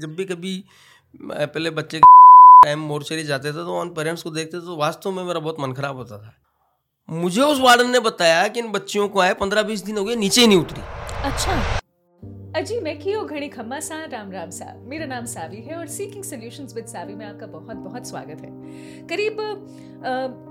जब भी कभी पहले बच्चे टाइम मोर्चरी जाते थे तो उन पेरेंट्स को देखते थे तो वास्तव में मेरा बहुत मन खराब होता था। मुझे उस वार्डन ने बताया कि इन बच्चियों को आए, पंद्रह बीस दिन हो गए, नीचे नहीं उतरी। अच्छा। अजी, मैं कियो घड़ी खम्मा सा, राम राम सा। मेरा नाम सावी है और सीकिंग सॉल्यूशंस विद सावी में आपका बहुत बहुत स्वागत है। करीब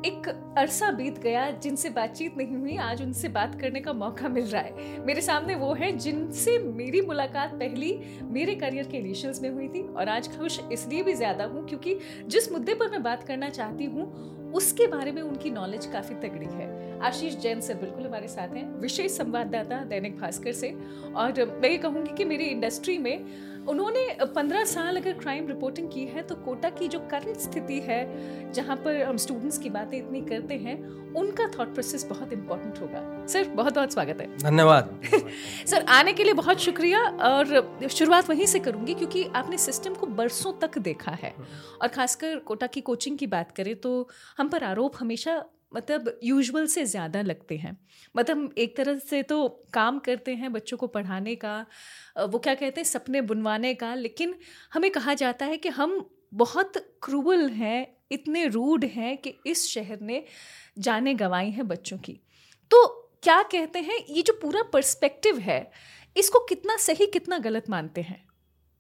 एक अरसा बीत गया जिनसे बातचीत नहीं हुई। आज उनसे बात करने का मौका मिल रहा है। मेरे सामने वो हैं जिनसे मेरी मुलाकात पहली मेरे करियर के इनिशियल्स में हुई थी और आज खुश इसलिए भी ज़्यादा हूँ क्योंकि जिस मुद्दे पर मैं बात करना चाहती हूँ उसके बारे में उनकी नॉलेज काफ़ी तगड़ी है। आशीष जैन सर बिल्कुल हमारे साथ हैं। विशेष संवाददाता दैनिक भास्कर से। और मैं ये कहूँगी कि मेरी इंडस्ट्री में उन्होंने पंद्रह साल अगर क्राइम रिपोर्टिंग की है तो कोटा की जो करंट स्थिति है जहाँ पर हम स्टूडेंट्स की बातें इतनी करते हैं उनका थॉट प्रोसेस बहुत इंपॉर्टेंट होगा। सर बहुत बहुत स्वागत है। धन्यवाद। सर आने के लिए बहुत शुक्रिया और शुरुआत वहीं से करूँगी क्योंकि आपने सिस्टम को बरसों तक देखा है। और खासकर कोटा की कोचिंग की बात करें तो हम पर आरोप हमेशा मतलब यूजुअल से ज़्यादा लगते हैं। मतलब एक तरह से तो काम करते हैं बच्चों को पढ़ाने का वो क्या कहते हैं, सपने बुनवाने का, लेकिन हमें कहा जाता है कि हम बहुत क्रूवल हैं, इतने रूड हैं कि इस शहर ने जाने गंवाई हैं बच्चों की। तो क्या कहते हैं, ये जो पूरा पर्सपेक्टिव है, इसको कितना सही, कितना गलत मानते हैं?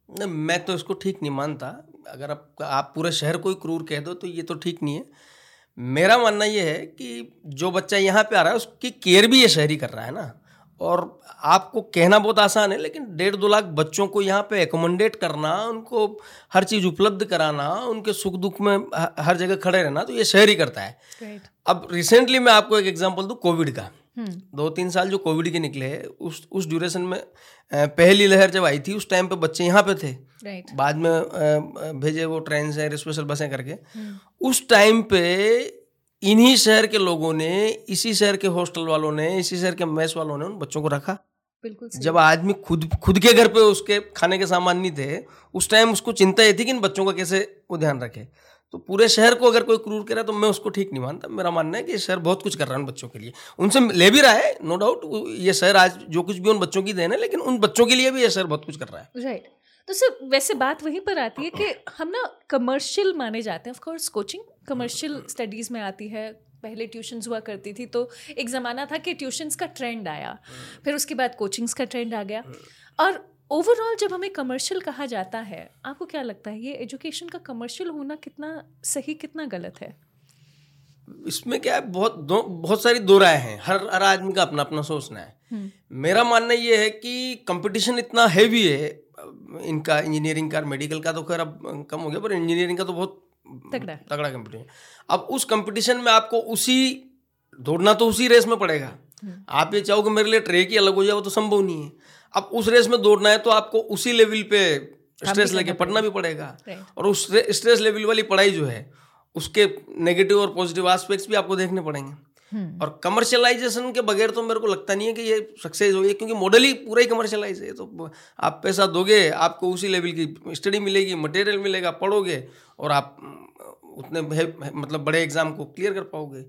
मैं तो इसको ठीक नहीं मानता। अगर आप आप पूरे शहर को ही क्रूर कह दो तो ये तो ठीक नहीं है। मेरा मानना ये है कि जो बच्चा यहाँ पे आ रहा है उसकी केयर भी ये शहरी कर रहा है ना और आपको कहना बहुत आसान है लेकिन डेढ़ दो लाख बच्चों को यहाँ पे एकोमोडेट करना उनको हर चीज़ उपलब्ध कराना उनके सुख दुख में हर जगह खड़े रहना तो ये शहरी करता है right. अब रिसेंटली मैं आपको एक एग्जांपल दूँ कोविड का. दो तीन साल जो कोविड के निकले उस उस ड्यूरेशन में पहली लहर जब आई थी उस टाइम पे बच्चे यहाँ पे थे। Right. बाद में भेजे वो ट्रेन से स्पेशल बसें करके। hmm. उस टाइम पे इन्हीं शहर के लोगों ने इसी शहर के हॉस्टल वालों ने इसी शहर के मैस वालों ने उन बच्चों को रखा। बिल्कुल जब आदमी खुद खुद के घर पे उसके खाने के सामान नहीं थे उस टाइम उसको चिंता ये थी कि इन बच्चों का कैसे वो ध्यान रखे। तो पूरे शहर को अगर कोई क्रूर करे तो मैं उसको ठीक नहीं मानता। मेरा मानना है कि शहर बहुत कुछ कर रहा है उन बच्चों के लिए। उनसे ले भी रहा है नो डाउट ये शहर आज जो कुछ भी उन बच्चों की देन है लेकिन उन बच्चों के लिए भी ये शहर बहुत कुछ कर रहा है। राइट तो सर वैसे बात वहीं पर आती है कि हम ना कमर्शियल माने जाते हैं। Of course coaching commercial studies में आती है। पहले ट्यूशन्स हुआ करती थी तो एक ज़माना था कि ट्यूशन्स का ट्रेंड आया। फिर उसके बाद कोचिंग्स का ट्रेंड आ गया। और ओवरऑल जब हमें कमर्शियल कहा जाता है आपको क्या लगता है ये एजुकेशन का कमर्शियल होना कितना सही कितना गलत है? इसमें क्या है बहुत दो बहुत सारी दो राय हैं। हर हर आदमी का अपना अपना सोचना है। हम्म। मेरा मानना ये है कि कंपटीशन इतना हैवी है इनका इंजीनियरिंग का मेडिकल का तो खैर अब कम हो गया पर इंजीनियरिंग का तो बहुत तगड़ा तगड़ा कंपटीशन अब उस कंपटीशन में आपको उसी दौड़ना तो उसी रेस में पड़ेगा। हम्म। आप ये चाहो कि मेरे लिए ट्रेक ही अलग हो जाए वो तो संभव नहीं है। अब उस रेस में दौड़ना है तो आपको उसी लेवल पे स्ट्रेस लेके पढ़ना भी पड़ेगा। और उस स्ट्रेस लेवल वाली पढ़ाई जो है उसके नेगेटिव और पॉजिटिव एस्पेक्ट्स भी आपको देखने पड़ेंगे। हम्म। और कमर्शियलाइजेशन के बगैर तो मेरे को लगता नहीं है कि ये सक्सेस होगी क्योंकि मॉडल ही पूरा ही कमर्शियलाइज है। तो आप पैसा दोगे आपको उसी लेवल की स्टडी मिलेगी मटेरियल मिलेगा पढ़ोगे और आप उतने मतलब बड़े एग्ज़ाम को क्लियर कर पाओगे।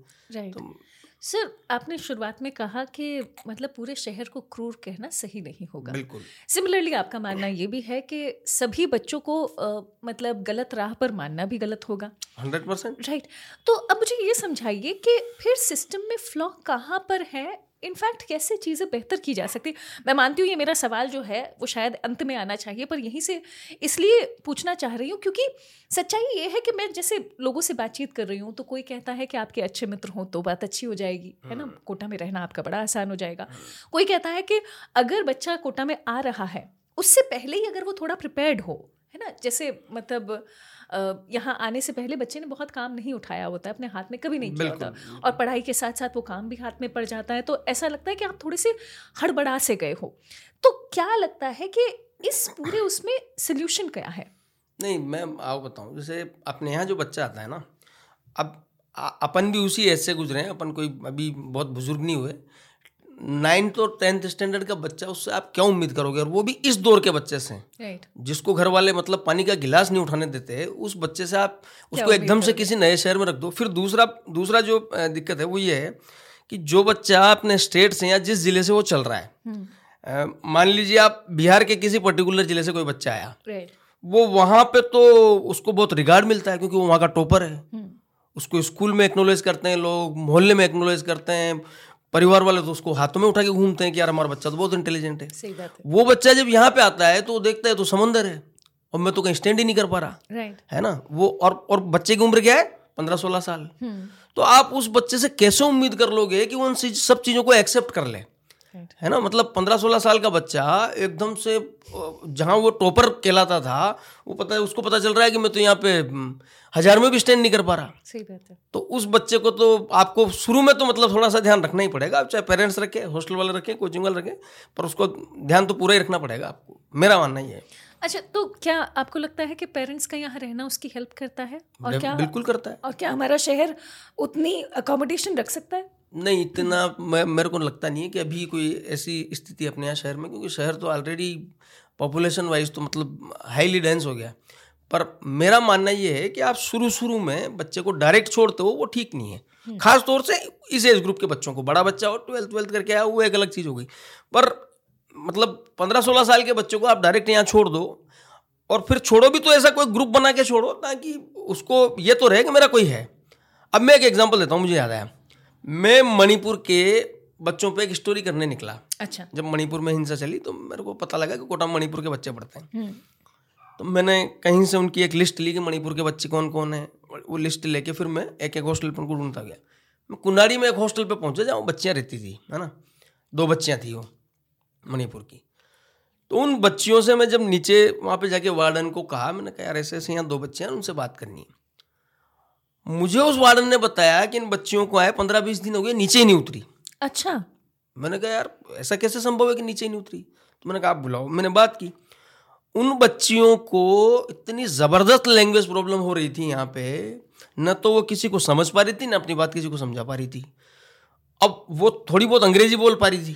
तो सर आपने शुरुआत में कहा कि मतलब पूरे शहर को क्रूर कहना सही नहीं होगा। बिल्कुल। सिमिलरली आपका मानना ये भी है कि सभी बच्चों को आ, मतलब गलत राह पर मानना भी गलत होगा। Hundred percent. राइट। तो अब मुझे ये समझाइए कि फिर सिस्टम में फ्लॉ कहाँ पर है इनफैक्ट कैसे चीज़ें बेहतर की जा सकती? मैं मानती हूँ ये मेरा सवाल जो है वो शायद अंत में आना चाहिए पर यहीं से इसलिए पूछना चाह रही हूँ क्योंकि सच्चाई ये है कि मैं जैसे लोगों से बातचीत कर रही हूँ तो कोई कहता है कि आपके अच्छे मित्र हों तो बात अच्छी हो जाएगी है ना? हम्म। कोटा में रहना आपका बड़ा आसान हो जाएगा। कोई कहता है कि अगर बच्चा कोटा में आ रहा है उससे पहले ही अगर वो थोड़ा प्रिपेयर्ड हो है ना? जैसे मतलब यहाँ आने से पहले बच्चे ने बहुत काम नहीं उठाया होता है अपने हाथ में कभी नहीं किया होता। और पढ़ाई के साथ साथ वो काम भी हाथ में पड़ जाता है तो ऐसा लगता है कि आप थोड़े से हड़बड़ा से गए हो। तो क्या लगता है कि इस पूरे उसमें सोल्यूशन क्या है? नहीं मैं आपको बताऊँ जैसे अपने यहाँ जो बच्चा आता है ना अब अपन भी उसी ऐसे गुजरे हैं अपन कोई अभी बहुत बुज़ुर्ग नहीं हुए नाइन्थ और टेंथ स्टैंडर्ड का बच्चा उससे आप क्या उम्मीद करोगे? और वो भी इस दौर के बच्चे से। Right. जिसको घर वाले मतलब पानी का गिलास नहीं उठाने देते उस बच्चे से आप उसको एकदम से किसी नए शहर में रख दो। फिर दूसरा दूसरा जो दिक्कत है वो ये है कि जो बच्चा अपने स्टेट से या जिस ज़िले से वो चल रहा है हम्म। मान लीजिए आप बिहार के किसी पर्टिकुलर ज़िले से कोई बच्चा आया। Right. वो वहाँ पे तो उसको बहुत रिगार्ड मिलता है क्योंकि वो वहाँ का टॉपर है। हम्म, उसको स्कूल में एक्नोलेज करते हैं लोग मोहल्ले में एक्नोलेज करते हैं। परिवार वाले तो उसको हाथों में उठा के घूमते हैं कि यार हमारा बच्चा तो बहुत इंटेलिजेंट है। सही बात है। वो बच्चा जब यहाँ पे आता है तो देखता है तो समंदर है और मैं तो कहीं स्टैंड ही नहीं कर पा रहा। राइट है ना? वो और और बच्चे की उम्र क्या है? पंद्रह सोलह साल। हम्म। तो आप उस बच्चे से कैसे उम्मीद कर लोगे कि वो उन सब चीज़ों को एक्सेप्ट कर ले? है ना? मतलब पंद्रह सोलह साल का बच्चा एकदम से जहाँ वो टॉपर कहलाता था वो पता है उसको पता चल रहा है कि मैं तो यहाँ पे हम्म, हज़ार में भी स्टैंड नहीं कर पा रहा। सही बात है। तो उस बच्चे को तो आपको शुरू में तो मतलब थोड़ा सा ध्यान रखना ही पड़ेगा। आप चाहे पेरेंट्स रखें हॉस्टल वाले रखें कोचिंग वाले रखें पर उसको ध्यान तो पूरा ही रखना पड़ेगा आपको। मेरा मानना ही है। अच्छा तो क्या आपको लगता है कि पेरेंट्स का यहाँ रहना उसकी हेल्प करता है? और क्या बिल्कुल करता है। और क्या हमारा शहर उतनी अकोमोडेशन रख सकता है? नहीं इतना मैं मेरे को लगता नहीं है कि अभी कोई ऐसी स्थिति अपने यहाँ शहर में क्योंकि शहर तो ऑलरेडी पॉपुलेशन वाइज तो मतलब हाईली डेंस हो गया पर मेरा मानना ये है कि आप शुरू शुरू में बच्चे को डायरेक्ट छोड़ते हो वो ठीक नहीं है। खास तौर से इस एज ग्रुप के बच्चों को। बड़ा बच्चा हो ट्वेल्थ ट्वेल्थ करके आया वो एक अलग चीज़ हो गई। पर मतलब पंद्रह सोलह साल के बच्चों को आप डायरेक्ट यहाँ छोड़ दो और फिर छोड़ो भी तो ऐसा कोई ग्रुप बना के छोड़ो ताकि उसको ये तो रहे कि मेरा कोई है। अब मैं एक एग्ज़ाम्पल देता हूँ मुझे याद आया। मैं मणिपुर के बच्चों पे एक स्टोरी करने निकला। अच्छा। जब मणिपुर में हिंसा चली तो मेरे को पता लगा कि कोटा मणिपुर के बच्चे पढ़ते हैं। हम्म। तो मैंने कहीं से उनकी एक लिस्ट ली कि मणिपुर के बच्चे कौन कौन है। वो लिस्ट लेके फिर मैं एक एक हॉस्टल पर उनको ढूंढता गया। मैं कुनाड़ी में एक हॉस्टल पर पहुँचा जहाँ बच्चियाँ रहती थी है ना? दो बच्चियाँ थी वो मणिपुर की। तो उन बच्चियों से मैं जब नीचे वहाँ पे जाके वार्डन को कहा मैंने कहा यार ऐसे ऐसे यहाँ दो बच्चे हैं उनसे बात करनी है। मुझे उस वार्डन ने बताया कि इन बच्चियों को आए पंद्रह बीस दिन हो गए नीचे ही नहीं उतरी। अच्छा। मैंने कहा यार ऐसा कैसे संभव है कि नीचे ही नहीं उतरी? तो मैंने कहा आप बुलाओ। मैंने बात की। उन बच्चियों को इतनी ज़बरदस्त लैंग्वेज प्रॉब्लम हो रही थी यहाँ पे न तो वो किसी को समझ पा रही थी न अपनी बात किसी को समझा पा रही थी। अब वो थोड़ी बहुत अंग्रेज़ी बोल पा रही थी।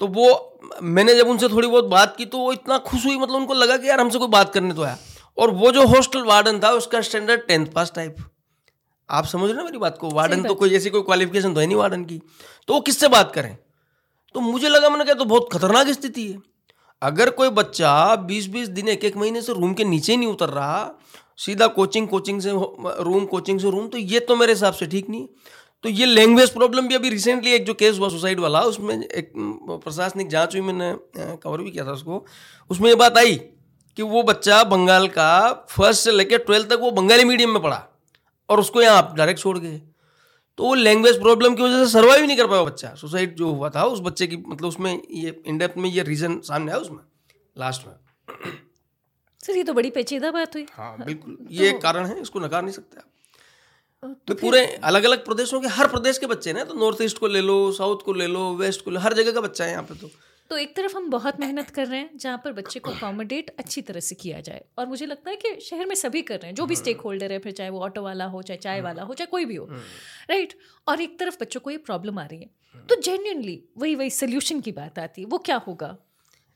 तो वो मैंने जब उनसे थोड़ी बहुत बात की तो वो इतना खुश हुई मतलब उनको लगा कि यार हमसे कोई बात करने तो आया। और वो जो हॉस्टल वार्डन था उसका स्टैंडर्ड टेंथ पास टाइप आप समझ रहे हो ना मेरी बात को? वार्डन तो कोई ऐसी कोई क्वालिफिकेशन तो है नहीं वार्डन की। तो वो किससे बात करें? तो मुझे लगा मैंने कहा तो बहुत खतरनाक स्थिति है। अगर कोई बच्चा बीस बीस दिन एक एक महीने से रूम के नीचे नहीं उतर रहा सीधा कोचिंग कोचिंग से रूम कोचिंग से रूम तो ये तो मेरे हिसाब से ठीक नहीं। तो ये लैंग्वेज प्रॉब्लम भी अभी रिसेंटली एक जो केस हुआ सुसाइड वाला उसमें एक प्रशासनिक जाँच हुई मैंने कवर भी किया था उसको। उसमें ये बात आई कि वो बच्चा बंगाल का फ़र्स्ट से लेकर ट्वेल्थ तक वो बंगाली मीडियम में पढ़ा। और उसको यहाँ आप डायरेक्ट छोड़ गए। तो वो लैंग्वेज प्रॉब्लम की वजह से सर्वाइव नहीं कर पाया वो बच्चा। सुसाइड जो हुआ था उस बच्चे की मतलब उसमें ये इंडेप्थ में ये रीजन सामने आया उसमें लास्ट में। सर ये तो बड़ी पेचीदा बात हुई। हाँ बिल्कुल। ये एक कारण है इसको नकार नहीं सकते आप। तो पूरे अलग अलग प्रदेशों के हर प्रदेश के बच्चे ना तो नॉर्थ ईस्ट को ले लो साउथ को ले लो वेस्ट को लो हर जगह का बच्चा है यहाँ पे तो। तो एक तरफ़ हम बहुत मेहनत कर रहे हैं जहाँ पर बच्चे को अकोमोडेट अच्छी तरह से किया जाए। और मुझे लगता है कि शहर में सभी कर रहे हैं जो भी स्टेक होल्डर है फिर चाहे वो ऑटो वाला हो चाहे चाय वाला हो चाहे कोई भी हो राइट और एक तरफ़ बच्चों को ये प्रॉब्लम आ रही है। तो जेन्यूनली वही वही सोल्यूशन की बात आती है वो क्या होगा?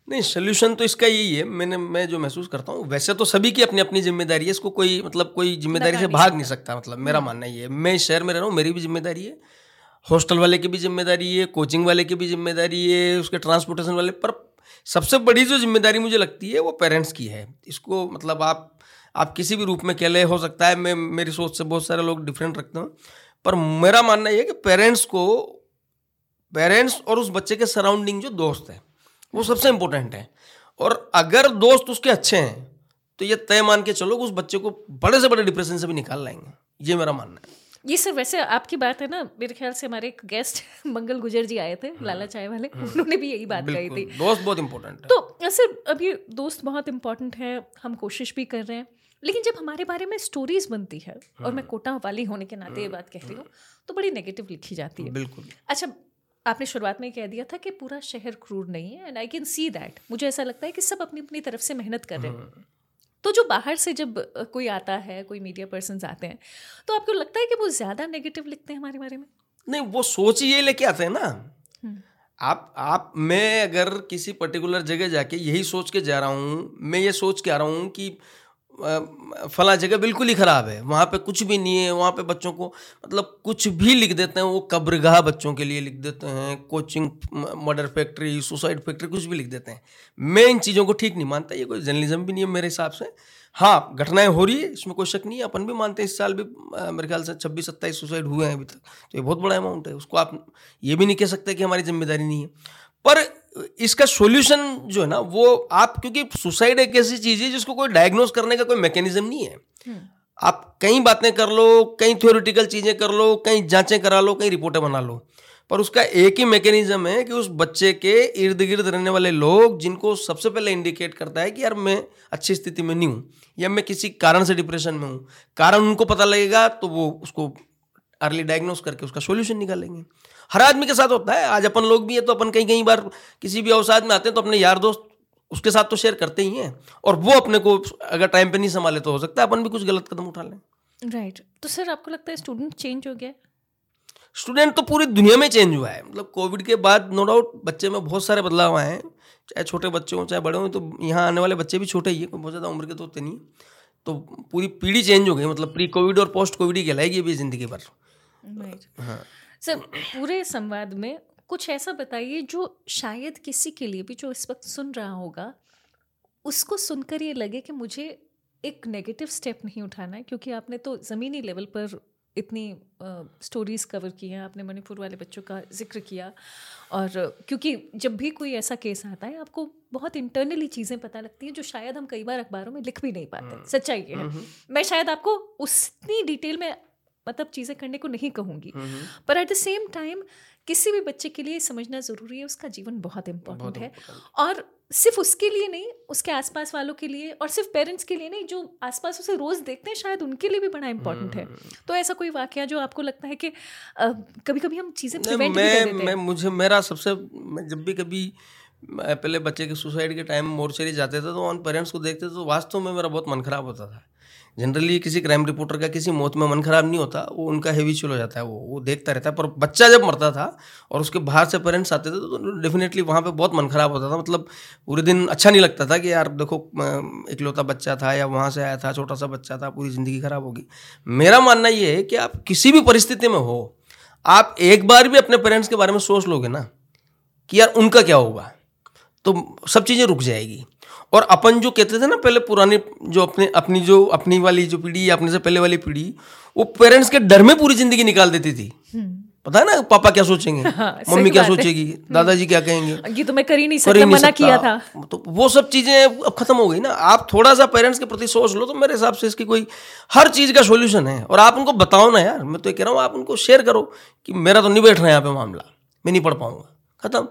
नहीं सोल्यूशन तो इसका यही है। मैंने मैं जो महसूस करता हूँ वैसे तो सभी की अपनी अपनी ज़िम्मेदारी है इसको कोई मतलब कोई ज़िम्मेदारी से भाग नहीं सकता मतलब मेरा मानना ये है। मैं शहर में रह रहा हूँ मेरी भी ज़िम्मेदारी है। हॉस्टल वाले की भी ज़िम्मेदारी है, कोचिंग वाले की भी ज़िम्मेदारी है, उसके ट्रांसपोर्टेशन वाले, पर सबसे बड़ी जो ज़िम्मेदारी मुझे लगती है वो पेरेंट्स की है। इसको मतलब आप आप किसी भी रूप में कह ले हो सकता है, मैं, मेरी सोच से बहुत सारे लोग डिफरेंट रखते हैं, पर मेरा मानना ये है कि पेरेंट्स को पेरेंट्स और उस बच्चे के सराउंडिंग जो दोस्त है, वो सबसे इम्पोर्टेंट है। और अगर दोस्त उसके अच्छे हैं तो ये तय मान के चलो कि उस बच्चे को बड़े से बड़े डिप्रेशन से भी निकाल लाएँगे। ये मेरा मानना है। ये सर वैसे आपकी बात है ना मेरे ख्याल से हमारे एक गेस्ट मंगल गुजर जी आए थे लाला चाय वाले उन्होंने भी यही बात कही थी। दोस्त बहुत इंपॉर्टेंट है। तो सर अभी दोस्त बहुत इंपॉर्टेंट है हम कोशिश भी कर रहे हैं। लेकिन जब हमारे बारे में स्टोरीज बनती है और मैं कोटा वाली होने के नाते ये बात कह रही हूँ तो बड़ी नेगेटिव लिखी जाती है। बिल्कुल। अच्छा आपने शुरुआत में कह दिया था कि पूरा शहर क्रूर नहीं है and I can see that मुझे ऐसा लगता है कि सब अपनी अपनी तरफ़ से मेहनत कर रहे हैं। तो जो बाहर से जब कोई आता है कोई मीडिया पर्सन आते हैं तो आपको लगता है कि वो ज़्यादा नेगेटिव लिखते हैं हमारे बारे में? नहीं वो सोच ही ये लेके आते हैं ना। आप आप मैं अगर किसी पर्टिकुलर जगह जाके यही सोच के जा रहा हूँ मैं ये सोच के आ रहा हूँ कि फला जगह बिल्कुल ही ख़राब है। वहाँ पे कुछ भी नहीं है, वहाँ पे बच्चों को मतलब कुछ भी लिख देते हैं, वो कब्रगाह बच्चों के लिए लिख देते हैं, coaching murder factory, suicide factory, कुछ भी लिख देते हैं। मैं इन चीज़ों को ठीक नहीं मानता, ये कोई जर्नलिज्म भी नहीं है मेरे हिसाब से। हाँ घटनाएँ हो रही है, इसमें कोई शक नहीं है, अपन भी मानते हैं, इस साल भी मेरे ख्याल से छब्बीस, सत्ताईस सुसाइड हुए हैं अभी तक। तो ये बहुत बड़ा अमाउंट है, उसको आप ये भी नहीं कह सकते कि हमारी ज़िम्मेदारी नहीं है। पर इसका सॉल्यूशन जो है ना वो आप क्योंकि सुसाइड एक ऐसी चीज़ है जिसको कोई डायग्नोस करने का कोई मैकेनिज्म नहीं है हम्म। आप कई बातें कर लो कई थ्योरिटिकल चीज़ें कर लो कई जांचें करा लो कई रिपोर्टें बना लो पर उसका एक ही मैकेनिज्म है कि उस बच्चे के इर्द गिर्द रहने वाले लोग जिनको सबसे पहले इंडिकेट करता है कि यार मैं अच्छी स्थिति में नहीं हूँ या मैं किसी कारण से डिप्रेशन में हूँ कारण उनको पता लगेगा तो वो उसको अर्ली डायग्नोस करके उसका सोल्यूशन निकालेंगे। हर आदमी के साथ होता है। आज अपन लोग भी है तो अपन कहीं कई बार किसी भी अवसाद में आते हैं तो अपने यार दोस्त उसके साथ तो शेयर करते ही हैं। और वो अपने को अगर टाइम पे नहीं संभाले तो हो सकता है अपन भी कुछ गलत कदम उठा लें। Right right. तो सर आपको लगता है स्टूडेंट चेंज हो गया? स्टूडेंट तो पूरी दुनिया में चेंज हुआ है। मतलब कोविड के बाद नो डाउट बच्चे में बहुत सारे बदलाव आए हैं। चाहे छोटे बच्चे हों चाहे बड़े हों तो यहाँ आने वाले बच्चे भी छोटे ही हैं कोई बहुत ज़्यादा उम्र के तो होते नहीं। तो पूरी पीढ़ी चेंज हो गई। मतलब प्री कोविड और पोस्ट कोविड ही कहलाएगी अभी ज़िंदगी भर। हाँ। सर पूरे संवाद में कुछ ऐसा बताइए जो शायद किसी के लिए भी जो इस वक्त सुन रहा होगा उसको सुनकर ये लगे कि मुझे एक नेगेटिव स्टेप नहीं उठाना है क्योंकि आपने तो ज़मीनी लेवल पर इतनी स्टोरीज़ कवर की हैं आपने मणिपुर वाले बच्चों का ज़िक्र किया और क्योंकि जब भी कोई ऐसा केस आता है आपको बहुत इंटरनली चीज़ें पता लगती हैं जो शायद हम कई बार अखबारों में लिख भी नहीं पाते। हाँ। सच्चाई ये है। मैं शायद आपको उतनी डिटेल में मतलब चीज़ें करने को नहीं कहूँगी। पर एट द सेम टाइम किसी भी बच्चे के लिए समझना ज़रूरी है उसका जीवन बहुत इम्पोर्टेंट है। और सिर्फ़ उसके लिए नहीं उसके आसपास वालों के लिए और सिर्फ़ पेरेंट्स के लिए नहीं जो आसपास उसे रोज़ देखते हैं शायद उनके लिए भी बड़ा इम्पोर्टेंट है। हम्म। तो ऐसा कोई वाक्य जो आपको लगता है कि कभी कभी हम चीज़ें प्रिवेंट मैं, मैं मुझे मेरा सबसे मैं जब भी कभी पहले बच्चे के सुसाइड के टाइम मोर्चरी जाते थे तो उन पेरेंट्स को देखते थे तो वास्तव में मेरा बहुत मन खराब होता था। जनरली किसी क्राइम रिपोर्टर का किसी मौत में मन खराब नहीं होता, वो उनका हैविचुअल हो जाता है, वो वो देखता रहता है। पर बच्चा जब मरता था और उसके बाहर से पेरेंट्स आते थे तो डेफिनेटली वहाँ पे बहुत मन खराब होता था। मतलब पूरे दिन अच्छा नहीं लगता था कि यार, देखो इकलौता बच्चा था या वहाँ से आया था छोटा सा बच्चा था, पूरी ज़िंदगी खराब होगी। मेरा मानना ये है कि आप किसी भी परिस्थिति में हो, आप एक बार भी अपने पेरेंट्स के बारे में सोच लोगे ना कि यार उनका क्या होगा तो सब चीज़ें रुक जाएगी। और अपन जो कहते थे ना पहले पुरानी जो अपने अपनी जो अपनी वाली जो पीढ़ी अपने से पहले वाली पीढ़ी वो पेरेंट्स के डर में पूरी ज़िंदगी निकाल देती थी। हम्म। पता है ना पापा क्या सोचेंगे? हाँ, मम्मी क्या सोचेगी? हम्म। दादाजी क्या कहेंगे? ये तो मैं कर ही नहीं सकता मना किया था। तो वो सब चीज़ें अब खत्म हो गई ना। आप थोड़ा सा पेरेंट्स के प्रति सोच लो तो मेरे हिसाब से इसकी कोई हर चीज़ का सोल्यूशन है। और आप उनको बताओ ना यार मैं तो ये कह रहा हूँ आप उनको शेयर करो कि मेरा तो नहीं बैठ रहा है यहाँ पे मामला मैं नहीं पढ़ पाऊँगा। खत्म।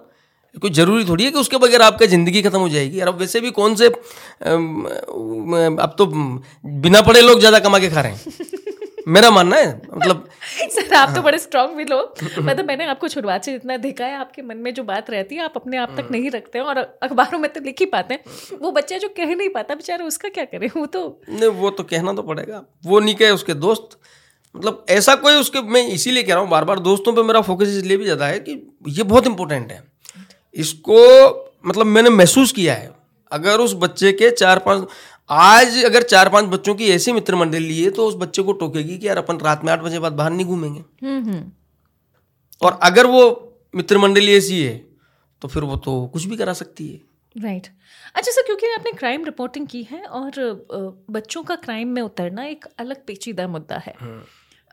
कोई ज़रूरी थोड़ी है कि उसके बगैर आपका ज़िंदगी ख़त्म हो जाएगी। और अब वैसे भी कौन से अब तो बिना पढ़े लोग ज़्यादा कमा के खा रहे हैं। मेरा मानना है मतलब सर आप तो बड़े स्ट्रांग भी लोग। मतलब मैंने आपको शुरुआत से जितना देखा है आपके मन में जो बात रहती है आप अपने आप तक नहीं रखते हैं और अखबारों में तो लिख ही पाते हैं। वो बच्चा जो कह नहीं पाता बेचारा उसका क्या करे? वो तो नहीं वो तो कहना तो पड़ेगा। वो नहीं कहे उसके दोस्त। मतलब ऐसा कोई उसके मैं इसीलिए कह रहा हूँ बार बार दोस्तों पर मेरा फोकस इसलिए भी ज़्यादा है कि ये बहुत इंपॉर्टेंट है। इसको मतलब मैंने महसूस किया है अगर उस बच्चे के चार पाँच आज अगर चार पाँच बच्चों की ऐसी मित्र मंडली है तो उस बच्चे को टोकेगी कि यार अपन रात में आठ बजे बाद बाहर नहीं घूमेंगे हम्म, हम्म। और अगर वो मित्र मंडली ऐसी है तो फिर वो तो कुछ भी करा सकती है राइट right. अच्छा सर क्योंकि आपने क्राइम रिपोर्टिंग की है और बच्चों का क्राइम में उतरना एक अलग पेचीदा मुद्दा है हाँ।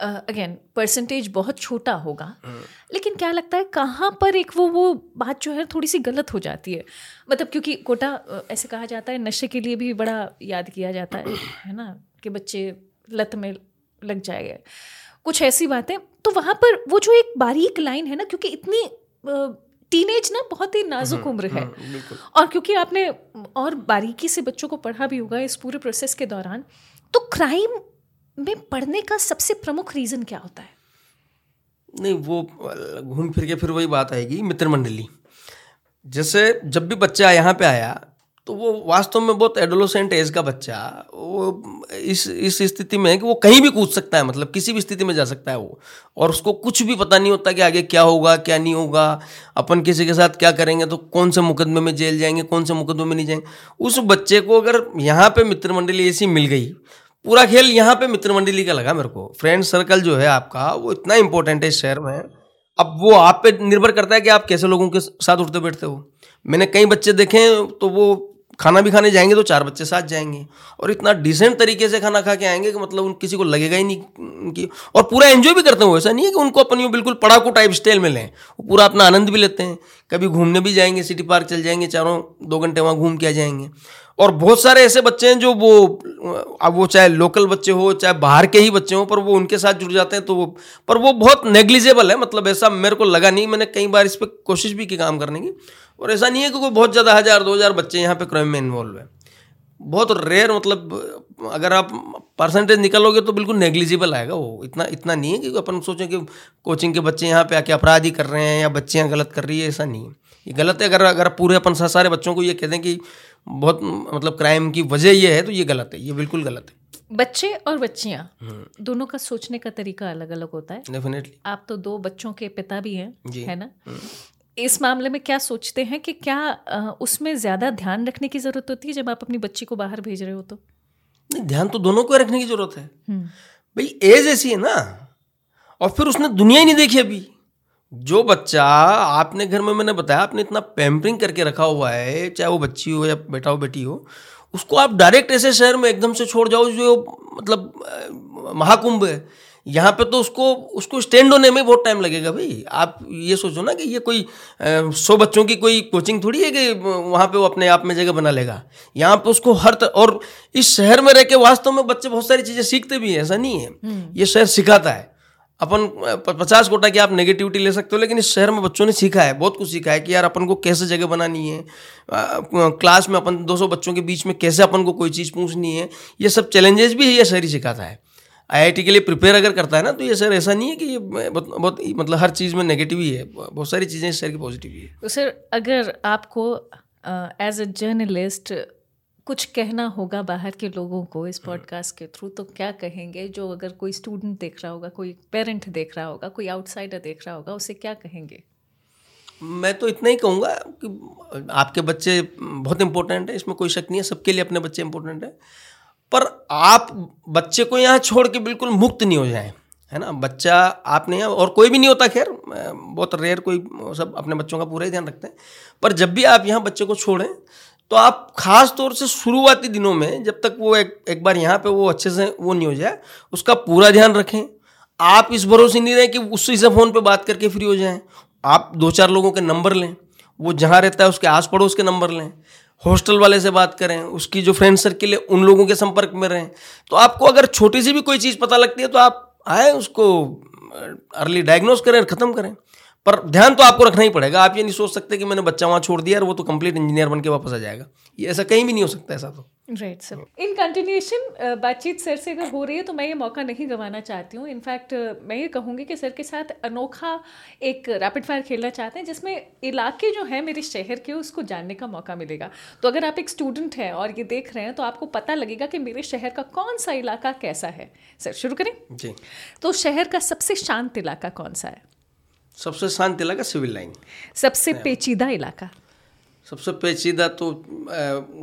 अगेन uh, परसेंटेज बहुत छोटा होगा हाँ। लेकिन क्या लगता है कहाँ पर एक वो वो बात जो है थोड़ी सी गलत हो जाती है? मतलब क्योंकि कोटा ऐसे कहा जाता है नशे के लिए भी बड़ा याद किया जाता है है ना कि बच्चे लत में लग जाएँगे कुछ ऐसी बातें तो वहाँ पर वो जो एक बारीक लाइन है ना क्योंकि इतनी टीनेज ना बहुत ही नाजुक हाँ, उम्र है। और क्योंकि आपने और बारीकी से बच्चों को पढ़ा भी होगा इस पूरे प्रोसेस के दौरान तो क्राइम में पढ़ने का सबसे प्रमुख रीज़न क्या होता है? नहीं, वो घूम फिर के फिर वही बात आएगी, मित्र मंडली। जैसे जब भी बच्चा यहाँ पे आया तो वो वास्तव में बहुत एडोलोसेंट एज का बच्चा, वो इस इस स्थिति में है कि वो कहीं भी कूद सकता है मतलब किसी भी स्थिति में जा सकता है वो। और उसको कुछ भी पता नहीं होता कि आगे क्या होगा, क्या नहीं होगा, अपन किसी के साथ क्या करेंगे तो कौन से मुकदमे में जेल जाएँगे, कौन से मुकदमे में नहीं जाएँगे। उस बच्चे को अगर यहाँ पे मित्र मंडली ऐसी मिल गई पूरा खेल यहाँ पे मित्र मंडली का लगा मेरे को। फ्रेंड सर्कल जो है आपका, वो इतना इंपॉर्टेंट है इस शहर में। अब वो आप पे निर्भर करता है कि आप कैसे लोगों के साथ उठते बैठते हो। मैंने कई बच्चे देखे तो वो खाना भी खाने जाएँगे तो चार बच्चे साथ जाएँगे। और इतना डिसेंट तरीके से खाना खा के आएँगे कि मतलब उन किसी को लगेगा ही नहीं कि, और पूरा एंजॉय भी करते हैं। ऐसा नहीं है कि उनको अपनी बिल्कुल पड़ाकू टाइप स्टाइल में लें। वो पूरा अपना आनंद भी लेते हैं। कभी घूमने भी जाएँगे सिटी पार्क चल जाएँगे, चारों दो घंटे वहाँ घूम के आ जाएँगे। और बहुत सारे ऐसे बच्चे हैं जो वो, अब वो चाहे लोकल बच्चे हो, चाहे बाहर के ही बच्चे हों, पर वो उनके साथ जुड़ जाते हैं तो वो, पर वो बहुत नेग्लिजेबल है मतलब ऐसा मेरे को लगा नहीं, मैंने कई बार इस पर कोशिश भी की काम करने की, और ऐसा नहीं है कि कोई बहुत ज़्यादा हज़ार, दो हज़ार बच्चे यहाँ पे क्राइम में इन्वॉल्व है। बहुत रेयर मतलब अगर आप परसेंटेज निकलोगे तो बिल्कुल नेग्लिजिबल आएगा वो, इतना इतना नहीं है कि अपन सोचें कि कोचिंग के बच्चे यहाँ पे आके अपराध ही कर रहे हैं या बच्चियाँ गलत कर रही है, ऐसा नहीं है। ये गलत है, अगर अगर पूरे अपन सारे बच्चों को ये कह दें कि बहुत मतलब क्राइम की वजह ये है तो ये गलत है ये बिल्कुल गलत है। बच्चे और बच्चियाँ। दोनों का सोचने का तरीका अलग अलग होता है। डेफिनेटली आप तो दो बच्चों के पिता भी हैं है ना? हम्म। इस मामले में क्या सोचते हैं कि क्या उसमें ज़्यादा ध्यान रखने की ज़रूरत होती है जब आप अपनी बच्ची को बाहर भेज रहे हो तो? नहीं ध्यान तो दोनों को रखने की ज़रूरत है। हम्म। भाई एज ऐसी है ना और फिर उसने दुनिया ही नहीं देखी अभी। जो बच्चा आपने घर में मैंने बताया आपने इतना पैम्परिंग करके रखा हुआ है चाहे वो बच्ची हो या बेटा हो बेटी हो उसको आप डायरेक्ट ऐसे शहर में एकदम से छोड़ जाओ जो मतलब महाकुंभ है। यहाँ पे तो उसको उसको स्टैंड होने में बहुत टाइम लगेगा भाई। आप ये सोचो ना कि ये कोई सौ बच्चों की कोई कोचिंग थोड़ी है कि वहाँ पे वो अपने आप में जगह बना लेगा। यहाँ पे उसको हर तर, और इस शहर में रह के वास्तव में बच्चे बहुत सारी चीज़ें सीखते भी हैं ऐसा नहीं है। हम्म। ये शहर सिखाता है। अपन पचास कोटा की आप नेगेटिविटी ले सकते हो, लेकिन इस शहर में बच्चों ने सीखा है, बहुत कुछ सीखा है कि यार अपन को कैसे जगह बनानी है क्लास में अपन 200 बच्चों के बीच में कैसे अपन को कोई चीज़ पूछनी है, ये सब चैलेंजेस भी ये शहर सिखाता है। आईआईटी के लिए प्रिपेयर अगर करता है ना तो ये सर ऐसा नहीं है कि ये बहुत मतलब हर चीज़ में नेगेटिव ही है बहुत सारी चीज़ें इस शहर की पॉजिटिव ही है। तो सर, अगर आपको एज अ जर्नलिस्ट कुछ कहना होगा बाहर के लोगों को इस पॉडकास्ट के थ्रू तो क्या कहेंगे? जो अगर कोई स्टूडेंट देख रहा होगा कोई पेरेंट देख रहा होगा कोई आउटसाइडर देख रहा होगा उसे क्या कहेंगे? मैं तो इतना ही कहूँगा कि आपके बच्चे बहुत इंपॉर्टेंट है इसमें कोई शक नहीं है सबके लिए अपने बच्चे इंपॉर्टेंट है। पर आप बच्चे को यहाँ छोड़ के बिल्कुल मुक्त नहीं हो जाए है ना? बच्चा आपने यहाँ और कोई भी नहीं होता खैर बहुत रेयर कोई सब अपने बच्चों का पूरा ही ध्यान रखते हैं। पर जब भी आप यहाँ बच्चे को छोड़ें तो आप खास तौर से शुरुआती दिनों में, जब तक वो एक एक बार यहाँ पे वो अच्छे से वो नहीं हो जाए, उसका पूरा ध्यान रखें। आप इस भरोसे नहीं रहे कि उसी से फ़ोन पे बात करके फ्री हो जाएँ। आप दो चार लोगों के नंबर लें, वो जहाँ रहता है उसके आस पड़ोस के नंबर लें, हॉस्टल वाले से बात करें, उसकी जो फ्रेंड सर्किल है, उन लोगों के संपर्क में रहें। तो आपको अगर छोटी सी भी कोई चीज़ पता लगती है तो आप आए उसको अर्ली डायग्नोस करें ख़त्म करें। पर ध्यान तो आपको रखना ही पड़ेगा। आप ये नहीं सोच सकते कि मैंने बच्चा वहाँ छोड़ दिया और वो तो कंप्लीट इंजीनियर बन के वापस आ जाएगा। ये ऐसा कहीं भी नहीं हो सकता ऐसा तो। राइट सर इन कंटिन्यूएशन बातचीत सर से अगर हो रही है तो मैं ये मौका नहीं गंवाना चाहती हूँ। इनफैक्ट मैं ये कहूँगी कि सर के साथ अनोखा एक रैपिड फायर खेलना चाहते हैं जिसमें इलाके जो हैं मेरे शहर के उसको जानने का मौका मिलेगा। तो अगर आप एक स्टूडेंट हैं और ये देख रहे हैं तो आपको पता लगेगा कि मेरे शहर का कौन सा इलाका कैसा है। सर शुरू करें? जी। तो शहर का सबसे शांत इलाका कौन सा है? सबसे शांत इलाका सिविल लाइन। सबसे पेचीदा इलाका। सबसे पेचीदा तो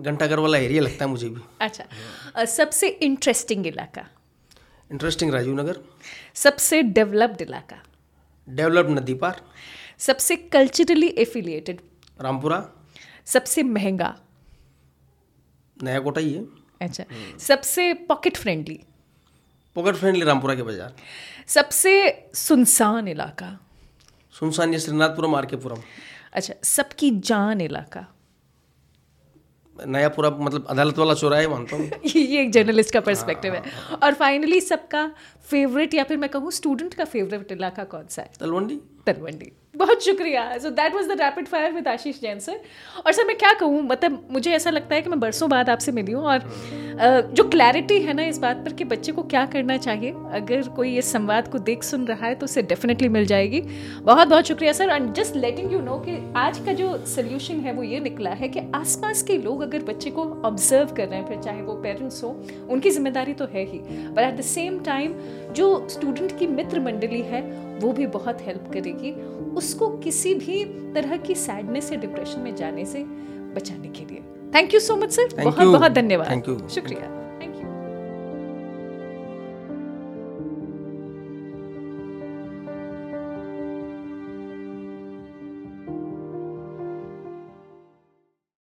घंटाघर वाला एरिया लगता है मुझे भी। अच्छा सबसे इंटरेस्टिंग इलाका। इंटरेस्टिंग राजीव नगर। सबसे डेवलप्ड इलाका। डेवलप्ड नदी पार। सबसे कल्चरली एफिलिएटेड रामपुरा। सबसे महँगा। नया कोटा ही है। अच्छा सबसे pocket friendly pocket friendly Rampura के बाज़ार। सबसे सुनसान इलाका। सुनसान ये श्रीनाथपुरम आर के पुरम अच्छा सबकी जान इलाका। नया पूरा मतलब अदालत वाला चोरा है मानता हूँ। ये एक जर्नलिस्ट का पर्सपेक्टिव है। और फाइनली सबका फेवरेट या फिर मैं कहूँ स्टूडेंट का फेवरेट इलाका कौन सा है? तलवंडी। तलवंडी। बहुत शुक्रिया। So that was the rapid fire with Ashish Jain sir और सर मैं क्या कहूँ? मतलब मुझे ऐसा लगता है कि मैं बरसों बाद आपसे मिली हूँ और जो क्लैरिटी है ना इस बात पर कि बच्चे को क्या करना चाहिए, अगर कोई इस संवाद को देख सुन रहा है तो उसे डेफिनेटली मिल जाएगी। बहुत बहुत शुक्रिया sir and just letting you know कि आज का जो सोल्यूशन है वो ये निकला है कि आसपास के लोग अगर बच्चे को ऑब्ज़र्व कर रहे हैं, फिर चाहे वो पेरेंट्स हो, उनकी ज़िम्मेदारी तो है ही। But at the same time जो स्टूडेंट की मित्र मंडली है, वो भी बहुत हेल्प करेगी। उसको किसी भी तरह की सैडनेस या डिप्रेशन में जाने से बचाने के लिए। Thank you so much sir बहुत बहुत धन्यवाद। शुक्रिया।